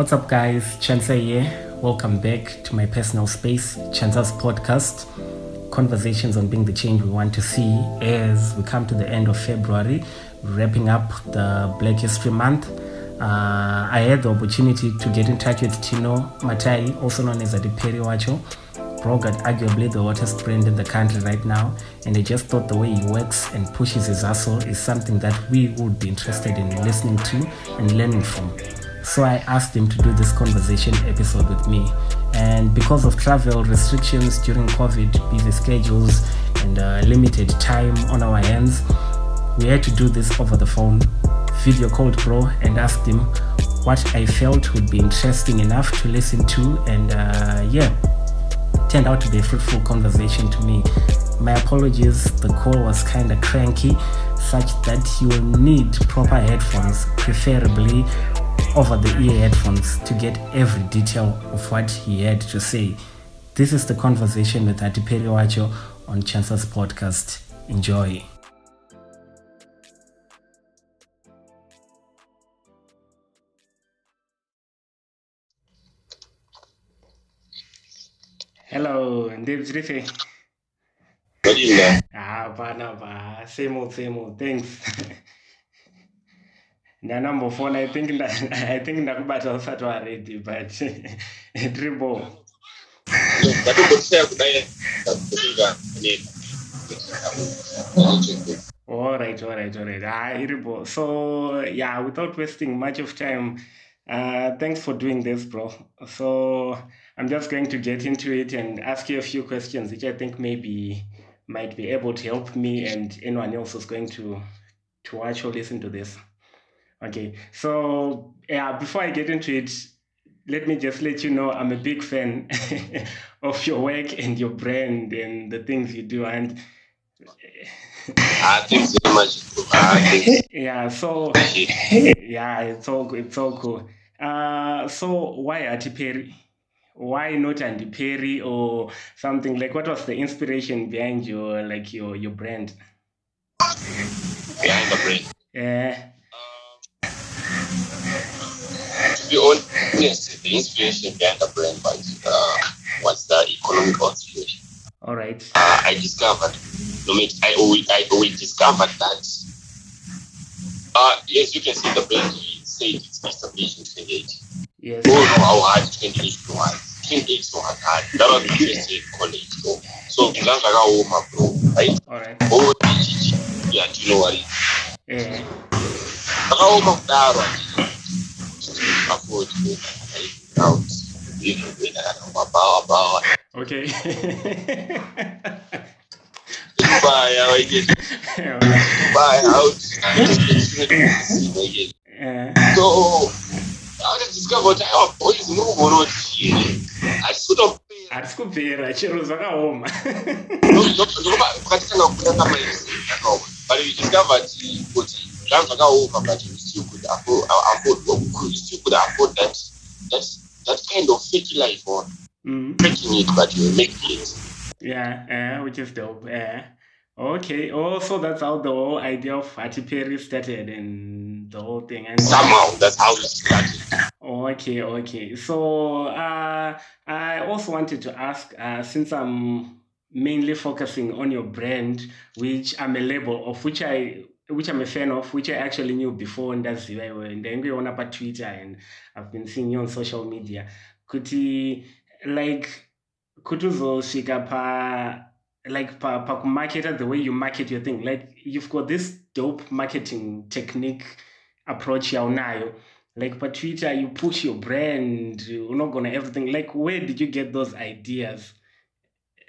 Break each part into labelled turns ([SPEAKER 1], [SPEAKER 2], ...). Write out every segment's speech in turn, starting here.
[SPEAKER 1] What's up, guys? Chansa here. Welcome back to my personal space, Chansa's podcast. Conversations on being the change we want to see as we come to the end of February, wrapping up the Black History Month. Uh, I had the opportunity to get in touch with Tino Matayi, also known as Hatiperi Wacho. Bro got arguably the hottest brand in the country right now, and I just thought the way he works and pushes his hustle is something that we would be interested in listening to and learning from. So I asked him to do this conversation episode with me. And because of travel restrictions during COVID, busy schedules, and uh, limited time on our hands, we had to do this over the phone. Video called Bro and asked him what I felt would be interesting enough to listen to, and uh, yeah, turned out to be a fruitful conversation to me. My apologies, the call was kind of cranky, such that you will need proper headphones, preferably over the ear headphones, to get every detail of what he had to say. This is the conversation with Hatiperi Wacho on Chansa's podcast. Enjoy. Hello, Ndebs Rife.
[SPEAKER 2] Good evening.
[SPEAKER 1] Ah, bana ba, same old, same old. Thanks. Ndanambo phone, I think nda, I think ndakubata usati already, but triple.
[SPEAKER 2] Ndatombotseya kudai ndakufunga nini.
[SPEAKER 1] All right, all right, all right. Ah, iribo. So yeah, without wasting much of time, uh, thanks for doing this, bro. So I'm just going to get into it and ask you a few questions, which I think maybe might be able to help me and anyone else who's going to to watch or listen to this. Okay, so yeah, before I get into it, let me just let you know I'm a big fan of your work and your brand and the things you do. And
[SPEAKER 2] Ah, thanks very much. Ah, thanks.
[SPEAKER 1] yeah, so yeah, it's all it's all cool. Uh, so why Hatiperi? Why not Andy Perry or something like? What was the inspiration behind your like your your brand?
[SPEAKER 2] Behind the brand.
[SPEAKER 1] Yeah.
[SPEAKER 2] Be honest, the inspiration behind the brain was, uh, was the economical situation.
[SPEAKER 1] All right.
[SPEAKER 2] Uh, I discovered, no, I always, I always discovered that, uh, yes, you can see the brain said it's established in 2018.
[SPEAKER 1] Yes.
[SPEAKER 2] We all know how hard 2018 was. 2018 was hard. That was the first year college. So, so, ndakakaoma bro, right?
[SPEAKER 1] All right.
[SPEAKER 2] Oh, yeah, do you know what it is?
[SPEAKER 1] Yeah.
[SPEAKER 2] akaoma kudaro afford out favor, desculpa. Aí, tal, livro,
[SPEAKER 1] babá,
[SPEAKER 2] babá. Ok. Dubai out, Dubai
[SPEAKER 1] out.
[SPEAKER 2] É. não I just discovered I have boys no Moroti. I should
[SPEAKER 1] have arisikovhera chiroza kaoma
[SPEAKER 2] ndokati kana kukwira kamaisi kaoma but you discovered kuti zvanhu zvakaoma but could afford, afford we still could afford that that that kind of fake life on
[SPEAKER 1] Mm.
[SPEAKER 2] making it but we making it
[SPEAKER 1] Yeah, yeah, which is dope. Yeah. Okay. Also, that's how the whole idea of Hatiperi started and the whole thing. And
[SPEAKER 2] somehow that's how it started
[SPEAKER 1] Okay, okay. So uh, I also wanted to ask, uh, since I'm mainly focusing on your brand, which I'm a label of which I which I'm a fan of, which I actually knew before ndaziva iwe eh, ndaingoiona pa Twitter and I've been seeing you on social media. Kuti like kuti uzosvika pa like pa pakumarketa the way you market your thing like you've got this dope marketing technique approach yaunayo. Like per twitter you push your brand unogona everything. Like where did you get those ideas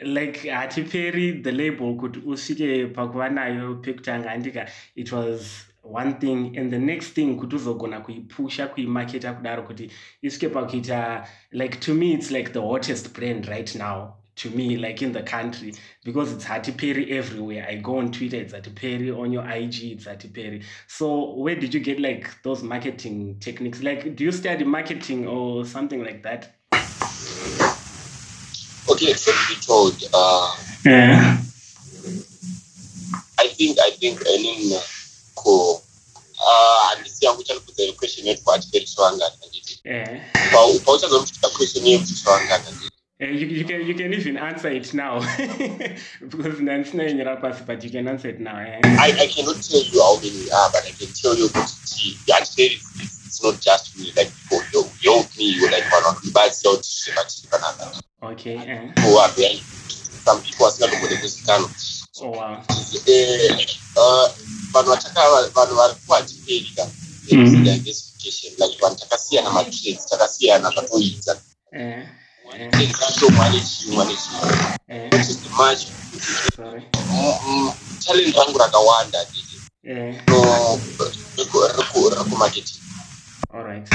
[SPEAKER 1] like hatiperi the label kuti usvike pakuva nayo pekutanga handika it was one thing. And the next thing kuti uzogona kuipusha kuimaketa kudaro kuti isvike pakuita like to me it's like the hottest brand right now to me like in the country. Because it's hatiperi everywhere. I go on twitter it's hatiperi on your ig it's hatiperi so where did you get like those marketing techniques? Like do you study marketing or something like that
[SPEAKER 2] okay, except to be told. Uh,
[SPEAKER 1] yeah.
[SPEAKER 2] I think I think I mean ko uh, andisiya kuchanibvudza iri question yetwa achiferi chivangana
[SPEAKER 1] nditi
[SPEAKER 2] pauchazomusvika question yekuti chivangana nditi
[SPEAKER 1] Uh, you, you, can, you can even answer it now because ndandisina yenyu rapasi but you can answer it now eh?
[SPEAKER 2] I, i cannot tell you how many are but i can tell you kuti andiferi it's not just me like people you're with me you're like vanhu vandibatsira kuti zvimatii panapa
[SPEAKER 1] okay eh.
[SPEAKER 2] vambipo vasingatombode kuzikanwa
[SPEAKER 1] eh, eh,
[SPEAKER 2] vanhu vanhu vari kuhatifeirika
[SPEAKER 1] diversification
[SPEAKER 2] mm. like vanhu takasiyana matrades takasiyana
[SPEAKER 1] zvatoita.
[SPEAKER 2] Katomwa nechimwa nechimwa notizi
[SPEAKER 1] macho
[SPEAKER 2] talent rangu rakawanda dii
[SPEAKER 1] no rekumarketing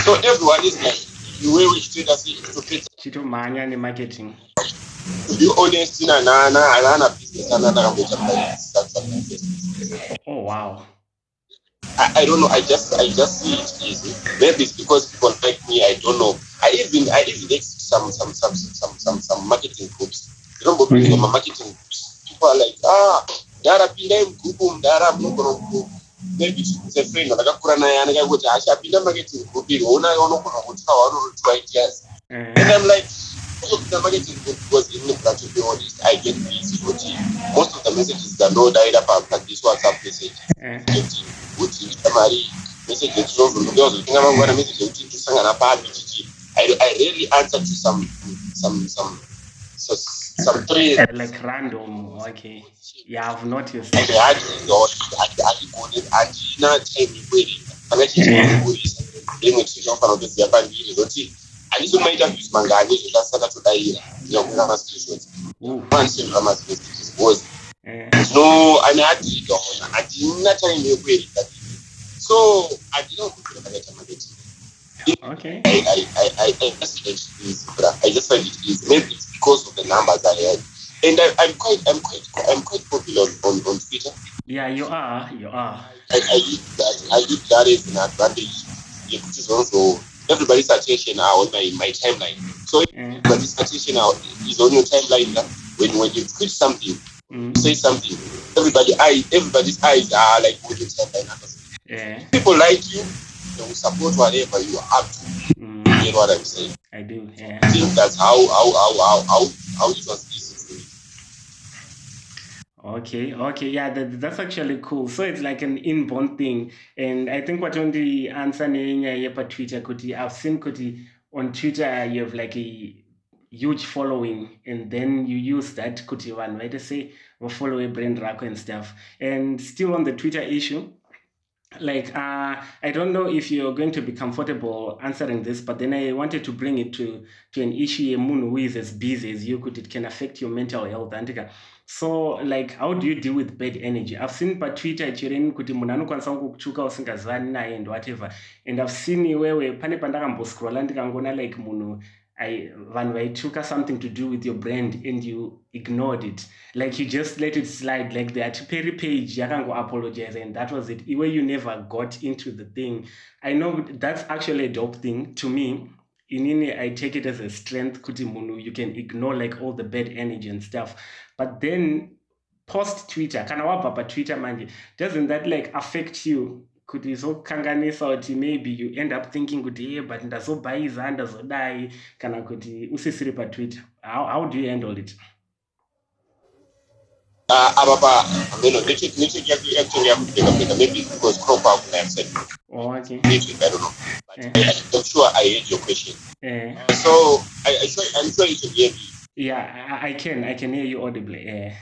[SPEAKER 2] so everyone is like iwe uchitoita seitopedza
[SPEAKER 1] chitomhanya nemarketing
[SPEAKER 2] to be honest nanana haana business ana ndakamboita
[SPEAKER 1] oh wow
[SPEAKER 2] I, I don't know. I just I just see it easy. Maybe it's because people like me. I don't know. I even I even exit some some some some some some marketing groups. You know, but
[SPEAKER 1] Mhm.
[SPEAKER 2] mm-hmm. marketing groups, people are like, ah, Dara pinda mgrupu mdara munogona ku maybe it's a friend ndakakura naye anenge kuti achapinda marketing group iri ona unogona kutsva wanorotiwa ideas
[SPEAKER 1] Eh,
[SPEAKER 2] and I'm like the marketing group because in the to be honest I get busy but most of the messages that no died up at this WhatsApp message. Kuti kuti ita mari message yetinozotinga mangwana message yekuti tosangana papi chichi I, really answer to some some some so, some trees
[SPEAKER 1] uh, like random okay. Yeah. I've noticed
[SPEAKER 2] handinatheni kweli akachichiuyisa imwe tichofana kutoziva mbiri zoti handizomaita views mangani izvo ndasaka todayira ndikakwira mascreenshots anisevera mascreenshots because zvino ani
[SPEAKER 1] okay
[SPEAKER 2] I, I, I, I, just find it easy. I just find it easy. Maybe it's because of the numbers I had. And I, I'm quite, I'm quite, I'm quite popular on, on, Twitter.
[SPEAKER 1] yeah you are you are
[SPEAKER 2] I, I use that, I use that as an advantage. Yeah, which is also everybody's attention are on my, my timeline. So
[SPEAKER 1] eh,
[SPEAKER 2] everybody's attention are, is on your timeline. Now. When when you tweet something,
[SPEAKER 1] mm,
[SPEAKER 2] say something, everybody eye, everybody's eyes are like on your timeline.
[SPEAKER 1] eh,
[SPEAKER 2] People like you, will support whatever you are up to.
[SPEAKER 1] mm,
[SPEAKER 2] You know what I'm saying?
[SPEAKER 1] i do yeah
[SPEAKER 2] I think that's how how how how how, how it was easy for me.
[SPEAKER 1] Okay, okay, yeah, that, that's actually cool. So it's like an inborn thing, and I think what on the answer nenyaya pa Twitter kuti I've seen kuti on Twitter you have like a huge following, and then you use that kuti one right to say follow a brand rako and stuff. And still on the Twitter issue, like uh i don't know if you're going to be comfortable answering this but then i wanted to bring it to to an issue moon who is as busy as you could. It can affect your mental health andika so like how do you deal with bad energy? I've seen pa twitter chireni kuti munhu anokwanisa kukutsvuka usingazivani naye and whatever. And i've seen iwewe pane pandakamboscrolla ndikangoona like munhu I vanhu vaituka something to do with your brand and you ignored it. Like you just let it slide like the hatiperi page I can go apologize and that was it. Where you never got into the thing. I know that's actually a dope thing. To me In inini i take it as a strength kuti munhu you can ignore like all the bad energy and stuff. But then post twitter kana wabva patwitter manje doesn't that like affect you kuti izokanganisa kuti maybe you end up thinking kuti ye but ndazobhayiza ndazodai kana kuti usisiri patwitter how, how do you handle it
[SPEAKER 2] Uh, ameno, network, network yaku actually yakupeka peka. Maybe because I said
[SPEAKER 1] oh, okay
[SPEAKER 2] network, I don't know. But
[SPEAKER 1] Yeah.
[SPEAKER 2] I, I'm sure I heard your question.
[SPEAKER 1] eh,
[SPEAKER 2] Uh, so I, I I'm sure you can hear me.
[SPEAKER 1] yeah I, I can i can hear you audibly eh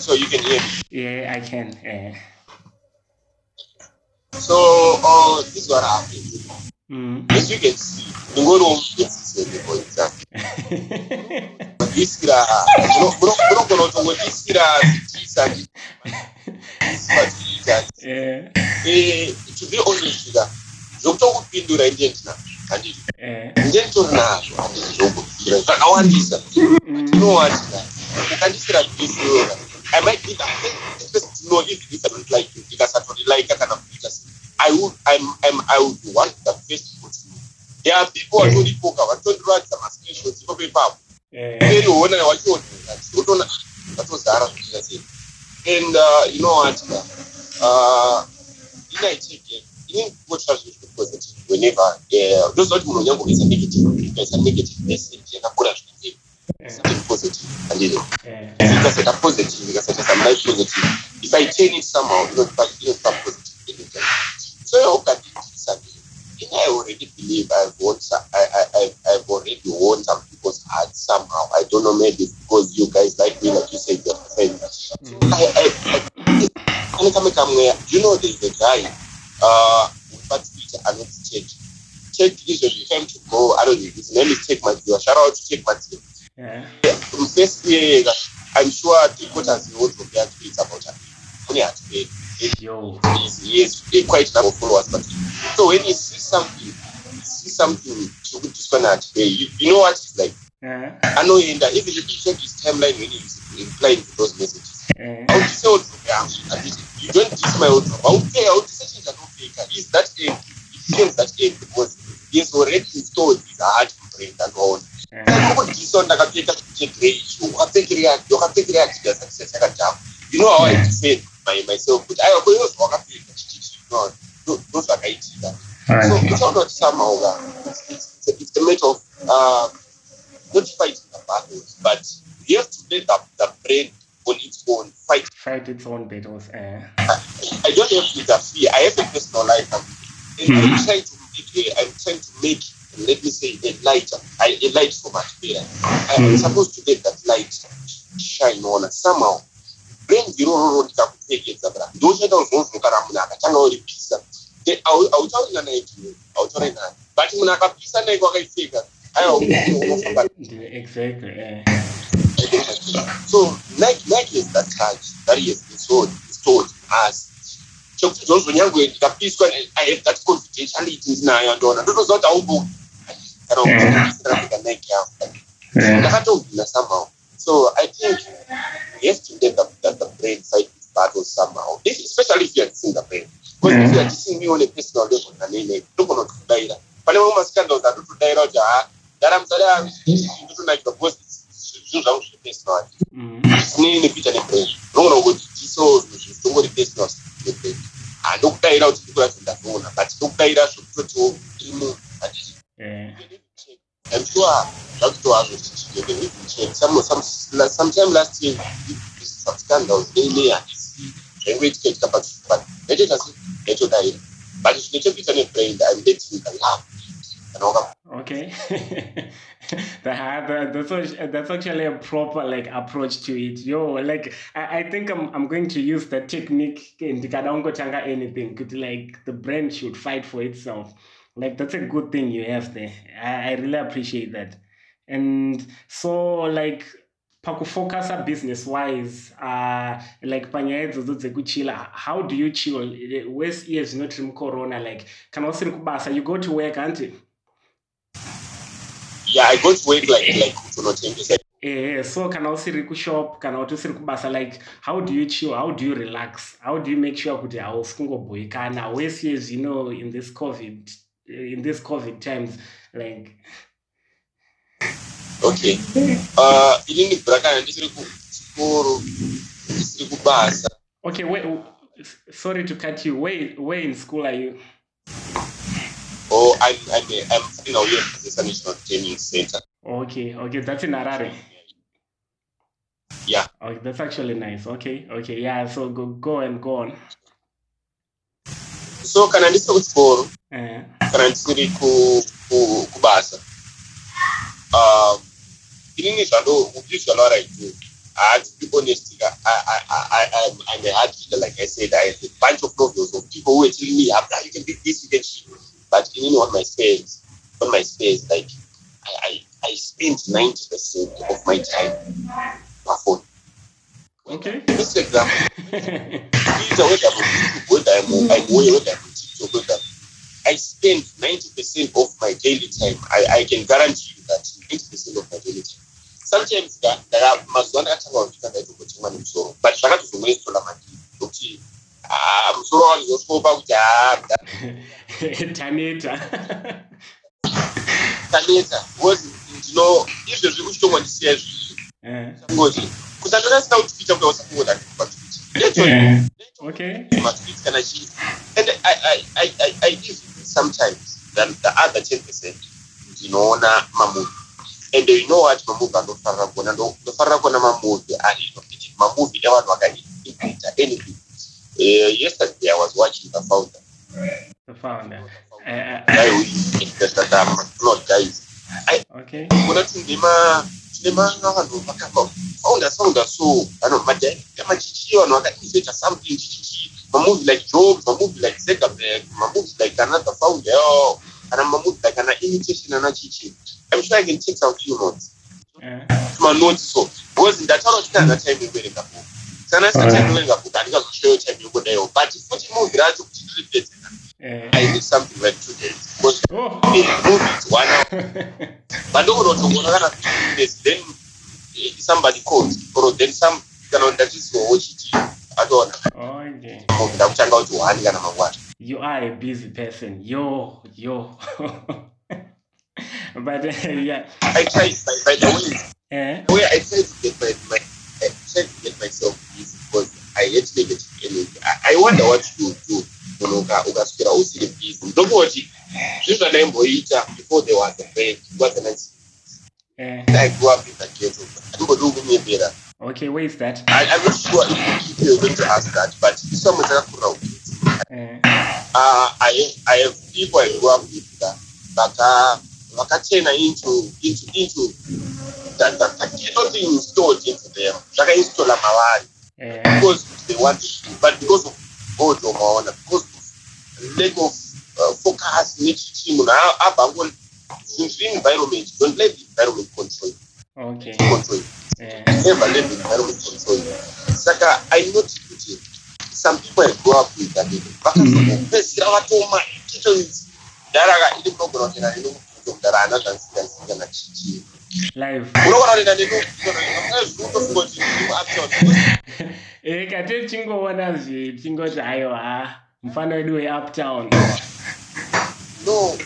[SPEAKER 2] so you can hear me.
[SPEAKER 1] Yeah, I can. Yeah.
[SPEAKER 2] So uh, this is what happened.
[SPEAKER 1] Mm.
[SPEAKER 2] As you can see, ngoro ngitsitsene koita. Isira, munogona kutongotisira zvichiisa zvichiisa.
[SPEAKER 1] Eh,
[SPEAKER 2] to be honest here, zvokutokupindura ine ndina handidi.
[SPEAKER 1] Ndenge
[SPEAKER 2] nditori nazvo handidi zvokupindura zvakawandisa.
[SPEAKER 1] Mm.
[SPEAKER 2] Ndinowati ukandisira kutisirora I might think, no, if you cannot like it, you cannot like it, cannot like it. I would, I'm, I'm, I would want the best for you. There are people who are poker, who are told right, some aspirations, people pay power. Very one, I
[SPEAKER 1] was
[SPEAKER 2] told that. That was the Arab thing. And, uh, you know what, uh, in I take it, in what translation positive, whenever, uh, those not, you know, is a negative, it's a negative message, and I'm good at it. Something positive handilo
[SPEAKER 1] Eh,
[SPEAKER 2] ikaseka positive ikaseka some life positive if i turn it somehow inotipa positive energy so yaukadidisa in i already believe i've won some, I, I, i've already won some people's hearts somehow i don't know maybe it's because you guys like me like you said you're friends so i i, I kane kamwe kamwe you know there's a guy uh Anoenda even if you check his timeline when he's replying to those messages.
[SPEAKER 1] Eh,
[SPEAKER 2] audise wardrobe yangu handiti you don't dis my wardrobe aupei audise chinhu chandopfeka is that end feels that end because he's already installed his heart brand anoona
[SPEAKER 1] eh,
[SPEAKER 2] kudisa ndakapfeka you know how i defend my myself kuti aiwa koyozva wakapfeka chichichi no ndozvakaitika so utaona kuti somehow uh, it's, it's, it's, a, matter of uh, not the battles but you have to let the, the brain on its own fight
[SPEAKER 1] Fight its own battles. Eh.
[SPEAKER 2] I don't have to interfere. I have a personal life. And and I'm
[SPEAKER 1] Mhm.
[SPEAKER 2] trying to make I'm trying to make let me say a light I, a light for my better. I'm
[SPEAKER 1] Mhm.
[SPEAKER 2] supposed to let that light shine on us somehow. Brain zero ndikakupfekedza bra ndochenda uzvozvo kana munhu akatanga uripisa hautauri naye tu hautauri naye but munhu akapisa naye kwakaipfeka aiwa
[SPEAKER 1] Exactly. Eh.
[SPEAKER 2] so Nike, Nike has that touch that he installed, installed us. chekuti zvozvo ndikapiswa i have that confidentiality ndinayo ndona ndotoziva aubu kana kupfeka nike yangu ndakatogwina somehow. So i think we have to let the, the, the brain fight this battle somehow. If, especially if you are dissing the brain. Because if you are dissing me on a personal level nanene ndogona kutodaira pane mamwe mascandals andotodaira kuti ha Garam Salam vitu na kikosi zuzauza
[SPEAKER 1] face
[SPEAKER 2] note. Ni ni picha kuti kula but tokutaira zvokutoti imu atisi.
[SPEAKER 1] Eh.
[SPEAKER 2] I'm last year this
[SPEAKER 1] scandal that, that's, actually a proper like approach to it. Yo, like I, I think I'm I'm going to use the technique in the Kadangotanga anything. Could like the brand should fight for itself. Like that's a good thing you have there. I, I really appreciate that. And so like pakufocus business wise uh like panyaya idzodzo dzekuchila how do you chill wes iye zvinoti mucorona like kana usiri kubasa you go to work anti
[SPEAKER 2] yeah I go to work like like kunotengesa.
[SPEAKER 1] Eh, so kana usiri kushop kana kuti usiri kubasa like how do you chill? How do you relax? How do you make sure kuti hausi kungobhoikana wesiye zvino in this covid in this covid times like
[SPEAKER 2] okay. Uh inini brakana ndisiri kuchikoro ndisiri kubasa.
[SPEAKER 1] Okay wait sorry to cut you. Where, where in school are you
[SPEAKER 2] I'm I'm a, I'm you know at the National Training Center.
[SPEAKER 1] Okay okay that's in harare.
[SPEAKER 2] Yeah.
[SPEAKER 1] Okay that's actually nice. Okay okay yeah so go go and go on.
[SPEAKER 2] So kana ndisiri kuchikoro
[SPEAKER 1] uh,
[SPEAKER 2] kana ndisiri ku- ku- kubasa um, inini zvando usually what I do I have to be honest I, I, I, I, I'm, I'm a hard like I said I have a bunch of novels of people who are telling me "Ah, you can do this you can but inini on my space on my space like I, I, I spend 90% of my time per phone
[SPEAKER 1] okay
[SPEAKER 2] this example whether I'm whether I'm, on- I'm away, whether I'm TikTok, whether I spend 90% of my daily time. I, I can guarantee you that 90% of my daily time. Sometimes nga- ndaka- mazuva andakatanga kupika ndaitokotemwa nemusoro but zvakatozomwesitola maningi nokuti ha rusoro wandinofopa kuti haabda
[SPEAKER 1] taneta.
[SPEAKER 2] Taneta because ndino izvezvi uchitongwa ndisiya izvii
[SPEAKER 1] eh.
[SPEAKER 2] ngoti kusanonasika kutwita kuda usakungona patwita
[SPEAKER 1] netmatwit
[SPEAKER 2] eh. kana chii. And i live sometimes than the other ten percent. Ndinoona mamuvi. And you know what mamuvi anofarira kuona ndofarira kuona mamuvi. Ah, mamuvi evanhu vakaita anything. Yesterday i was watching the founder
[SPEAKER 1] The founder. Uh,
[SPEAKER 2] guy investor that not guys
[SPEAKER 1] okay.
[SPEAKER 2] kuna tine ma tine ma vanhu vakabva founder founder so vanhu madirector machichi vanhu vakainvesta something chichichi mamovhi like jobs mamovhi like zuckerberg mamovhi like another founder yo kana mamovhi like ana imitation ana chichi i'm sure i can take some few notes
[SPEAKER 1] Uh,
[SPEAKER 2] manoti so because ndataura kuti ndana time yekuverenga bhuku sana kuti yekudayo but futi movhi racho kuti ndiripedze
[SPEAKER 1] uh,
[SPEAKER 2] i need something like two days because
[SPEAKER 1] oh.
[SPEAKER 2] movie is one hour. Kana days then eh, somebody calls or then some kana ndachisiwawo chiti atoona movie ndakutanga kuti one kana mangwana
[SPEAKER 1] You are a busy person. Yo, yo. but uh, yeah.
[SPEAKER 2] i tried by, by the way. The i tried to get my, my I tried to get myself hate negative energy i, wonder what you do munhu uka- ukaswera usiri busy ndokoti zvinhu zvandaimboita before there was a break nguva dzananzi
[SPEAKER 1] uh,
[SPEAKER 2] i grew up in the ghetto handingodi kunyembera
[SPEAKER 1] okay, where is that?
[SPEAKER 2] I, I'm not sure if, if you're going to ask that, but someone takakura ukiti.
[SPEAKER 1] Uh,
[SPEAKER 2] Uh, I have, I have people I grew up with that vaka vakachena into into into that that that ghetto thing installed into them. Zvakainstola mavari
[SPEAKER 1] uh,
[SPEAKER 2] because they want to, but because of God umaona because of lack of uh, focus nechichi munhu a- abva ngoni zvinhu zviri environment don't let the environment control you.
[SPEAKER 1] okay.
[SPEAKER 2] control you.
[SPEAKER 1] Uh,
[SPEAKER 2] never let the environment control you. Saka, I noticed kuti some people I grew up with that vakazopedzisira vatoma titons ndaraka ili munogona kuenda neno mudara ana zvansika na chichi
[SPEAKER 1] live
[SPEAKER 2] unoona kuti nani ezvinotofunga kuti
[SPEAKER 1] e kate tichingoona zve tichingoti haiwa ha mufana wedu weuptown
[SPEAKER 2] no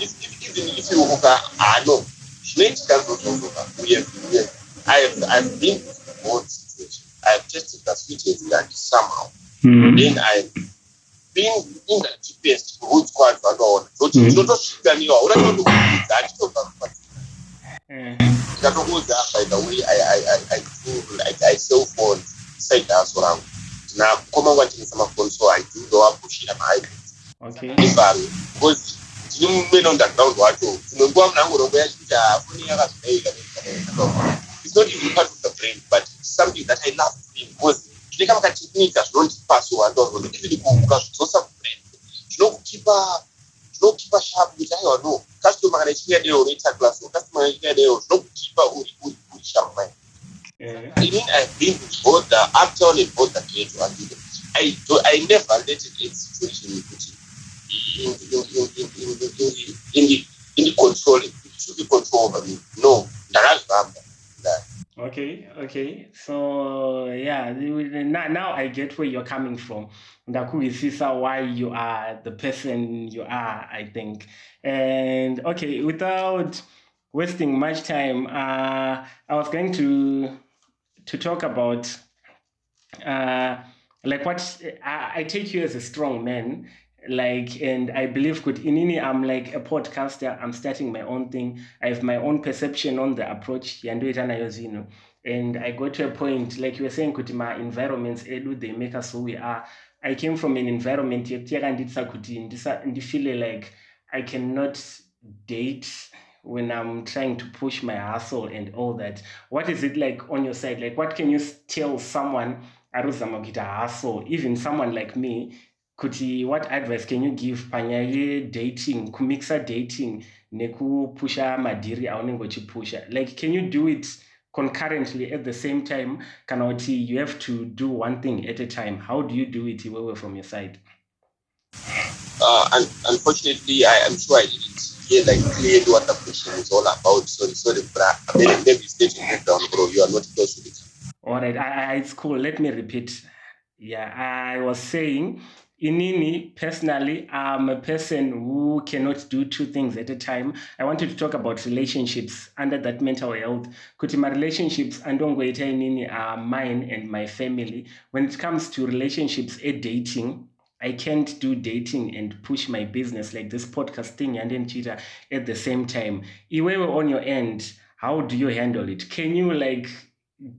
[SPEAKER 2] even if you uka hano zvinoitika zvotozoka uye uye i've been both situation i've tested the sweetest that somehow mm. then i've been in the deepest roots
[SPEAKER 1] kwazvakaona
[SPEAKER 2] zvoti ndinotosvika niwa unatinotokuudza
[SPEAKER 1] atitobva
[SPEAKER 2] ndikatokuudza by the way I, I, I, I like I sell phones side hustle rangu. Ndinakoma kwatengesa mafoni so I do ndowapushira mahybrids
[SPEAKER 1] okay.
[SPEAKER 2] ivharo because ndine mumene underground wacho dzimwe nguva munangorongo yachikuti foni yakazodai It's not even part of the brain, but something that I love doing because zvine kama katekinika zvinondipa so handorona even ukazvidzosa kubrain. Zvinokukipa zvinokukipa sharp kuti aiwa no customer kana ichinge yadeyo unoita class customer
[SPEAKER 1] Eh,
[SPEAKER 2] I mean, I've been with both the uptown and both the ghetto. I I do, I never let situation put in, in, in, in, in, in, in, the, in, the, in the control, to the control over me. No, ndakazvamba.
[SPEAKER 1] okay, okay. So yeah, now, now I get where you're coming from. Ndakuzwisisa why you are the person you are, I think. And okay, without wasting much time, uh, I was going to to talk about uh, like what I, I take you as a strong man like and i believe good inini i'm like a podcaster i'm starting my own thing. I have my own perception on the approach and i got to a point like you were saying kuti my environments they make us who we are i came from an environment yekuti yakanditsa kuti ndifile like i cannot date when i'm trying to push my hustle and all that. What is it like on your side? Like what can you tell someone arikuzama kuita hustle? Even someone like me kuti what advice can you give panyaya yedating kumixa dating Neku nekupusha madhiri aunenge uchipusha like can you do it concurrently at the same time kana kuti you have to do one thing at a time how do you do it iwewe from your side
[SPEAKER 2] Uh, un- unfortunately, I am sure I didn't hear like clearly what the question is all about. Sorry, sorry, bra. Maybe, maybe state your breakdown, bro. You are not close to it.
[SPEAKER 1] all right I, I, it's cool let me repeat yeah i was saying inini personally i'm a person who cannot do two things at a time i wanted to talk about relationships under that mental health kuti my relationships andongoita inini are mine and my family when it comes to relationships a dating I can't do dating and push my business like this podcast thing and then cheetah at the same time. Iwewe on your end, how do you handle it? Can you like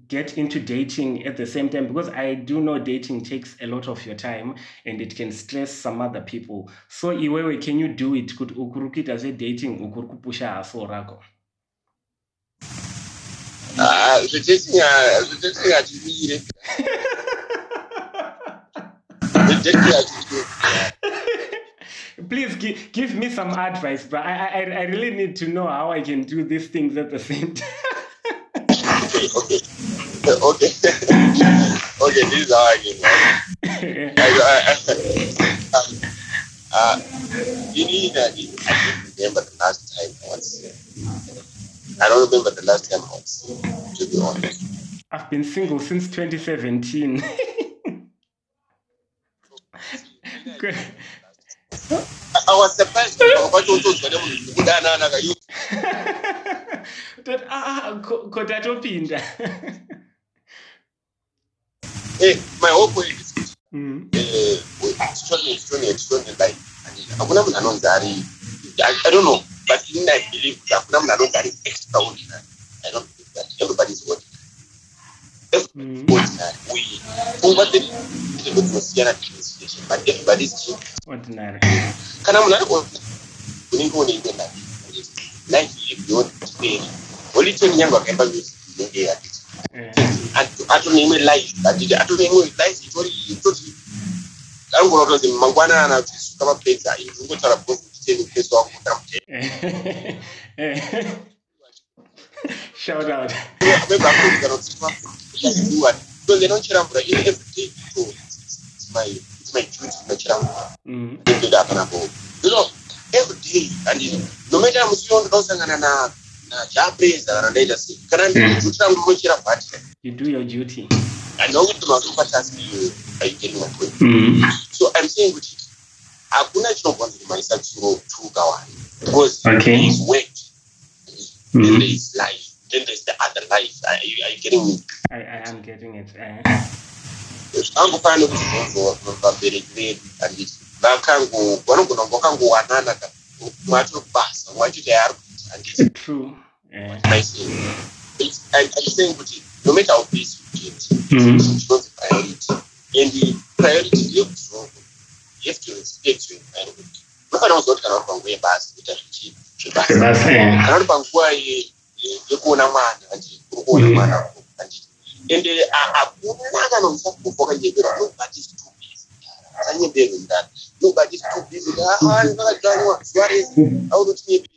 [SPEAKER 1] get into dating at the same time? Because I do know dating takes a lot of your time and it can stress some other people. So Iwewe, can you do it? Could ukurukita say dating ukurukupusha haso rako?
[SPEAKER 2] Ah, zvedating ah, zvedating hatimire zvedating hatimire
[SPEAKER 1] Please give, give me some advice, bro. I, I I really need to know how I can do these things at the same time.
[SPEAKER 2] okay okay okay. Okay this is how i can I, I, I, um, uh, you need uh, I don't remember the last time I was I don't remember the last time I was to be honest.
[SPEAKER 1] I've been single since 2017. Good.
[SPEAKER 2] I was surprised. About what was going on kudanana you
[SPEAKER 1] That ah ko-
[SPEAKER 2] eh my whole point is
[SPEAKER 1] mm.
[SPEAKER 2] eh extraordinary like I, don't know but I believe that hakuna mtu anonzari extraordinary. I don't believe that. Everybody's mm. ordinary
[SPEAKER 1] everybody's
[SPEAKER 2] ordinary we kumba the the but everybody's
[SPEAKER 1] ordinary.
[SPEAKER 2] Kana mtu anonzari uningo uningo na life atoniimwe live atiti atoveimwe live itori itoti angora kutonzi mangwana ana zvisuka mapedza ini ndingotaura bhozi ndicheni pesi wako
[SPEAKER 1] kuta shout out.
[SPEAKER 2] So they don't chera mvura in every day so it's my it's my duty ndachera mvura ndindoda kana bo you know every day and no matter musi yo ndosangana na na jabreza kana ndaita sei kana ndikuti rangu ndinochera bhati
[SPEAKER 1] You do your duty.
[SPEAKER 2] andinokuti makupa task you are getting my point
[SPEAKER 1] Mm.
[SPEAKER 2] so i'm saying kuti hakuna chinobvanzi kumaisa tsuro tukawani because
[SPEAKER 1] Okay.
[SPEAKER 2] there is work then
[SPEAKER 1] Mm.
[SPEAKER 2] there is life. Then there's the other life. Are you, are you getting me?
[SPEAKER 1] I, I am getting it.
[SPEAKER 2] Zvangofanira kuti zvonzo vabereki vedu handiti vakango vanogona vakangowanana mwacho basa mwachiti yaari kuita. Handiti
[SPEAKER 1] Eh.
[SPEAKER 2] I'm I'm, saying no matter how busy you get
[SPEAKER 1] Mm.
[SPEAKER 2] chinonzi priority. And the priority ndeyekuti you have to respect your environment. Unofanira kuziva kuti kana uri panguva yebasa kuita zvebasa kana uri panguva ye- ye- yekuona mwana handiti uri kuona mwana handiti and eh, ha- hakuna kana usakufa wakanyemberwa nobody is too busy. Usanyemberwe ndani nobody is too busy. Ah ndakadzanywa zuva rese aunotinyembera
[SPEAKER 1] Eh.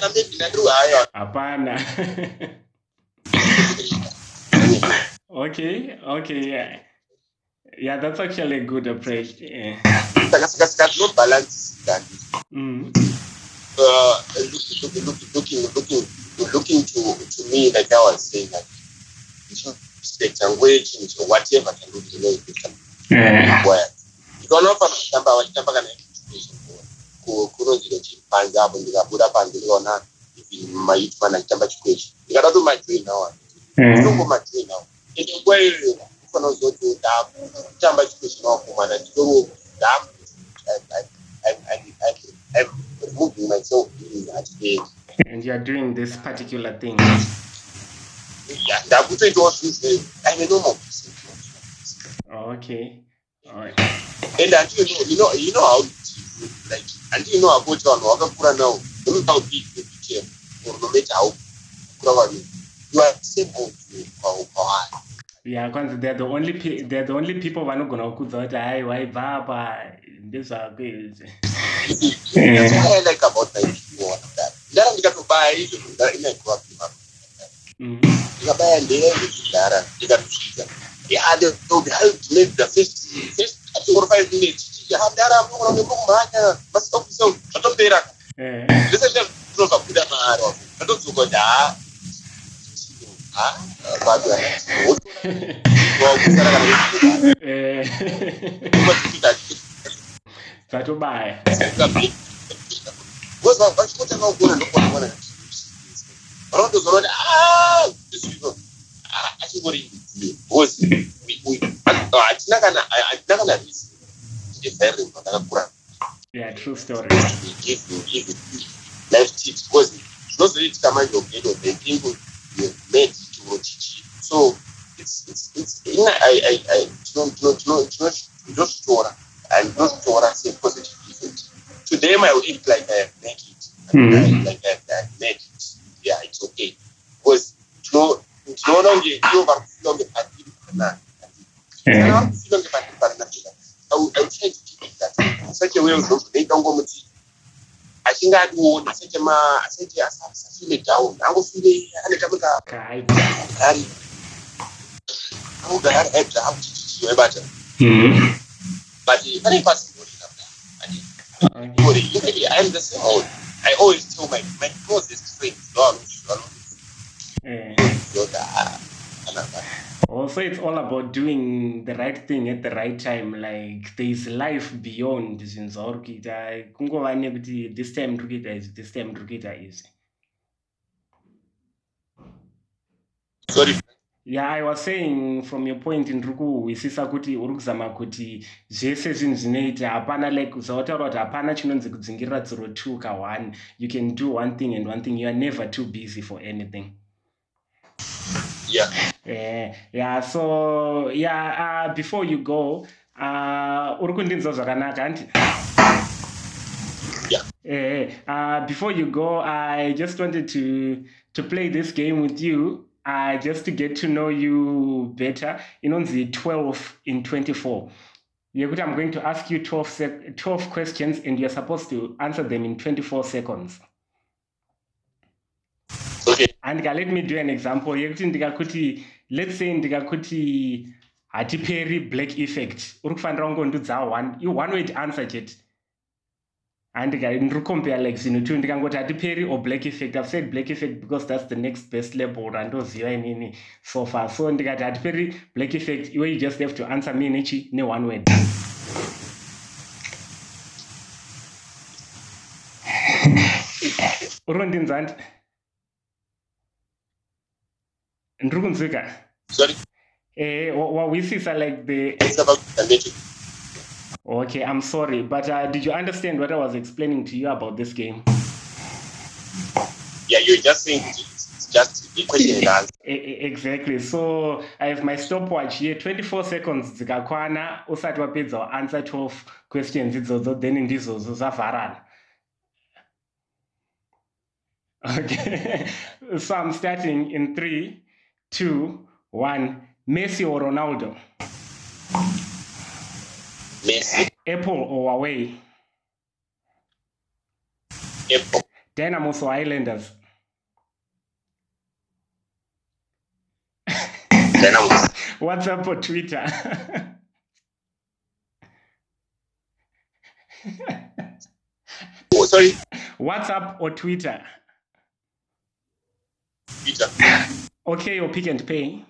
[SPEAKER 2] na mimi najua.
[SPEAKER 1] Hapana. okay, okay, yeah. Yeah, that's actually a good approach. Yeah. Mm.
[SPEAKER 2] Uh, look, look, looking, looking, looking to, to me, like I was saying, like, you should respect and so whatever can do, you know, you can.
[SPEAKER 1] Yeah.
[SPEAKER 2] Well, you don't know if I'm talking about, I'm talking about chipanza apo ndikabuda panze ndikaona maiti mana chitamba chikwechi ndikada to majoin ndongo majoin ende nguwa iyoyo kufana kuzoti oh, ndakutamba chikwechi nawo kumana nditoro ndam I'm removing myself in at the
[SPEAKER 1] And you're doing this particular thing.
[SPEAKER 2] yeah, ndakutoitawo zvinhu I'm a normal person.
[SPEAKER 1] Oh, okay. All right.
[SPEAKER 2] And until you know, you know, you know how it is. Like until you know about vanhu wakakura nawo, no matter how big they became, or no matter how kura vanhu, you are same old you kwa kwavari.
[SPEAKER 1] Yeah, because they're the only they're the only people vanogona kukudza kuti hai waibva apa ndezvako izvi
[SPEAKER 2] I like about my people that. Ndara ndikatobaya izvo ndara ina grew up in Africa.
[SPEAKER 1] Mm.
[SPEAKER 2] ndikabaya ndera ndikudhara ndikatosvika yeah they help to make the first first four five minutes hadara
[SPEAKER 1] mo
[SPEAKER 2] ko mo manya bas ko so to dira
[SPEAKER 1] eh
[SPEAKER 2] dese dem pro ka kuda na aro
[SPEAKER 1] to to ko
[SPEAKER 2] da ah ba da o to ko sara ka eh ko to da ta to bai ko so ko ko ta ko ko na ko ko na rondo zoro da ah to so ah a ci gori ko si mi ko a tinaka na a tinaka na DPR jama'a sai ke a sa filin dawo. Na hagu fili ana ta buga kari
[SPEAKER 1] an
[SPEAKER 2] buga har yadda hagu ciki
[SPEAKER 1] ba
[SPEAKER 2] ta. Hmm. Ba
[SPEAKER 1] ta
[SPEAKER 2] yi ba ta the
[SPEAKER 1] right thing at the right time. Like there is life beyond zvinhu zvauri kuita kungova nekuti this time ndiri kuita izvi this time ndiri kuita izvi
[SPEAKER 2] Sorry.
[SPEAKER 1] yeah i was saying from your point ndiri kuhwisisa kuti uri kuzama kuti zvese zvinhu zvinoita hapana like zvautaura kuti hapana chinonzi kudzingirira dziro two ka one you can do one thing and one thing you are never too busy for anything
[SPEAKER 2] Yeah.
[SPEAKER 1] Eh, yeah, so yeah, uh, before you go, uh, uri kundinzwa zvakanaka hanti?
[SPEAKER 2] Yeah.
[SPEAKER 1] Eh, uh, before you go, I just wanted to to play this game with you, uh, just to get to know you better. Inonzi 12 in 24. Yekuti I'm going to ask you 12, sec- 12 questions and you're supposed to answer them in 24 seconds.
[SPEAKER 2] Okay.
[SPEAKER 1] andika let me do an example yekuti ndikakuti let's say ndikakuti hatiperi black effect uri kufanira kungondudza one i one word answer chete. Andika ndiri compare like zvinhu two ndikangoti hatiperi or black effect. I've said black effect because that's the next best level randoziva inini so far. So ndikati hatiperi black effect iwe you just have to answer me nechi ne-one word. Uri kundinzwa kunzwika
[SPEAKER 2] Sorry.
[SPEAKER 1] Eh, wa- wahwisisa like the
[SPEAKER 2] It's about the
[SPEAKER 1] okay i'm sorry but uh, did you understand what i was explaining to you about this game?
[SPEAKER 2] Yeah, you're just saying it's, just a question and answer.
[SPEAKER 1] Exactly. So i have my stopwatch here. 24 seconds dzikakwana usati wapedza answer 12 questions idzodzo then ndizvozo zvavharana okay. So i'm starting in three two one. Messi or ronaldo?
[SPEAKER 2] Messi,
[SPEAKER 1] apple or huawei?
[SPEAKER 2] Apple,
[SPEAKER 1] dynamos or islanders?
[SPEAKER 2] Dynamos,
[SPEAKER 1] whatsapp or twitter?
[SPEAKER 2] Oh, sorry,
[SPEAKER 1] whatsapp or twitter?
[SPEAKER 2] Peter,
[SPEAKER 1] okay or pick and pay.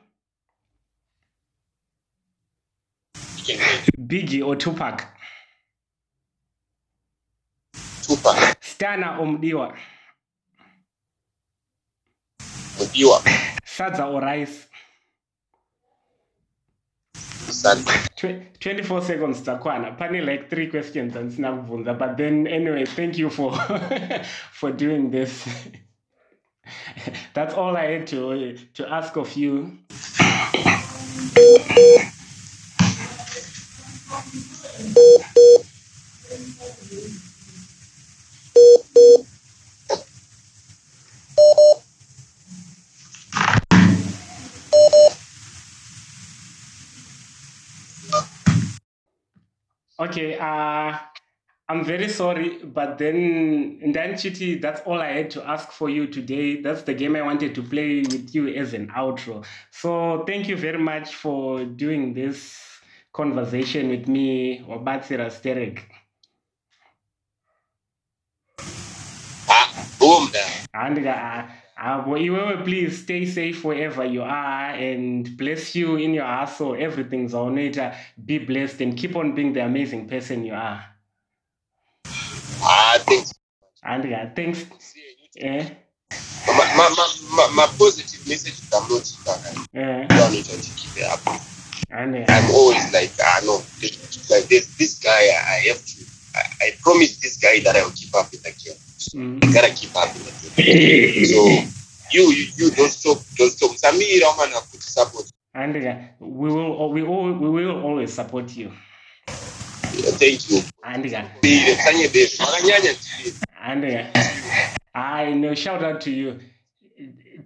[SPEAKER 1] Biggie or tupac?
[SPEAKER 2] Tupac,
[SPEAKER 1] stana or mdiwa
[SPEAKER 2] mdiwa
[SPEAKER 1] sadza or rice?
[SPEAKER 2] Sun,
[SPEAKER 1] Twe- 24 seconds dzakwana pane like three questions handisina kubvunza but then anyway thank you for for doing this that's all i had to to ask of you. Okay, uh, I'm very sorry, but then Ndanchiti, that's all I had to ask for you today. That's the game I wanted to play with you as an outro. So thank you very much for doing this conversation with me, Wabatsi Rasterik. Ah, boom. And uh, uh, iwewe, please stay safe wherever you are and bless you in your hustle. Everything's on it. Uh, be blessed and keep on being the amazing person you are.
[SPEAKER 2] Ah, thanks.
[SPEAKER 1] And uh, thanks.
[SPEAKER 2] Eh? Message
[SPEAKER 1] yeah.
[SPEAKER 2] don't need to keep it up.
[SPEAKER 1] And, uh,
[SPEAKER 2] I'm always like, ah, no, like this, this guy, I have to, I, I promise this guy that I keep up with the game. Mm. You gotta keep up with the game. so, you, you, you don't stop, don't stop. Samira, man, I support.
[SPEAKER 1] And uh, we will, we all, we will always support you.
[SPEAKER 2] Yeah, thank you. And
[SPEAKER 1] uh, I know, shout out to you.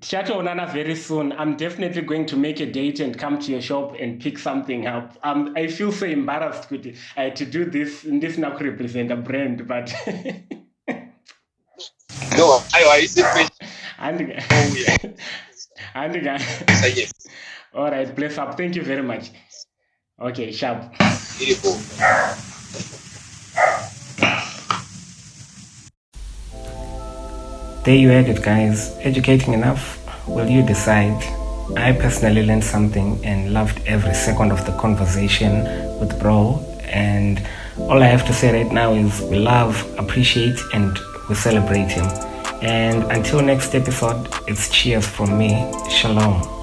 [SPEAKER 1] Onana very soon. I'm definitely going to make a date and come to your shop and pick something up. Um, I feel so embarrassed to, uh, to do this. This now represent a brand, but.
[SPEAKER 2] no, I, I see
[SPEAKER 1] And,
[SPEAKER 2] oh, yeah.
[SPEAKER 1] and
[SPEAKER 2] yes.
[SPEAKER 1] All right, bless up. Thank you very much. Okay, sharp.
[SPEAKER 2] Beautiful.
[SPEAKER 1] There you have it, guys. Educating enough? Will you decide? I personally learned something and loved every second of the conversation with Bro. And all I have to say right now is we love, appreciate, and we celebrate him. And until next episode, it's cheers from me. Shalom.